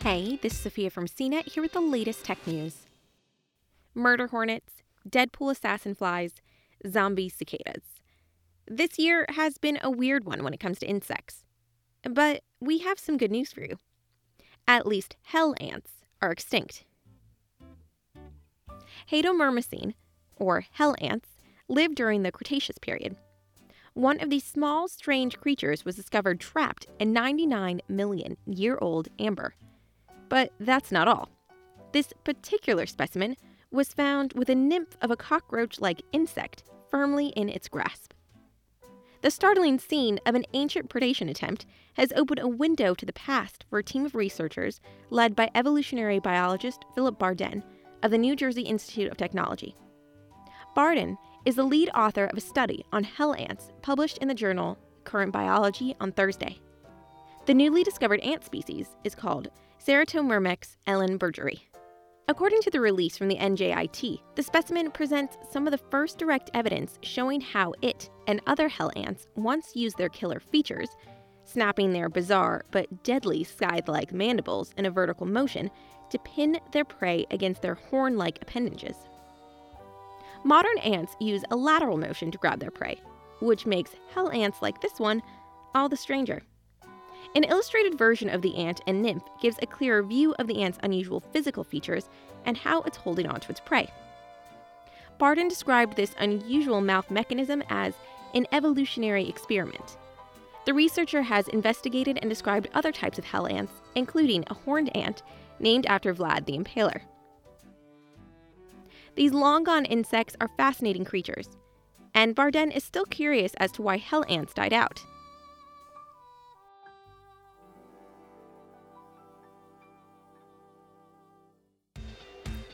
Hey, this is Sophia from CNET here with the latest tech news. Murder hornets, Deadpool assassin flies, zombie cicadas. This year has been a weird one when it comes to insects. But we have some good news for you. At least hell ants are extinct. Haidomyrmecine, or hell ants, lived during the Cretaceous period. One of these small, strange creatures was discovered trapped in 99 million year old amber. But that's not all. This particular specimen was found with a nymph of a cockroach like insect firmly in its grasp. The startling scene of an ancient predation attempt has opened a window to the past for a team of researchers led by evolutionary biologist Philip Barden of the New Jersey Institute of Technology. Barden is the lead author of a study on hell ants published in the journal Current Biology on Thursday. The newly discovered ant species is called Ceratomyrmex ellenbergeri. According to the release from the NJIT, the specimen presents some of the first direct evidence showing how it and other hell ants once used their killer features, snapping their bizarre but deadly scythe like mandibles in a vertical motion, to pin their prey against their horn like appendages. Modern ants use a lateral motion to grab their prey, which makes hell ants like this one all the stranger. An illustrated version of the ant and nymph gives a clearer view of the ant's unusual physical features and how it's holding on to its prey. Barden described this unusual mouth mechanism as an evolutionary experiment. The researcher has investigated and described other types of hell ants, including a horned ant named after Vlad the Impaler. These long gone insects are fascinating creatures, and Barden is still curious as to why hell ants died out.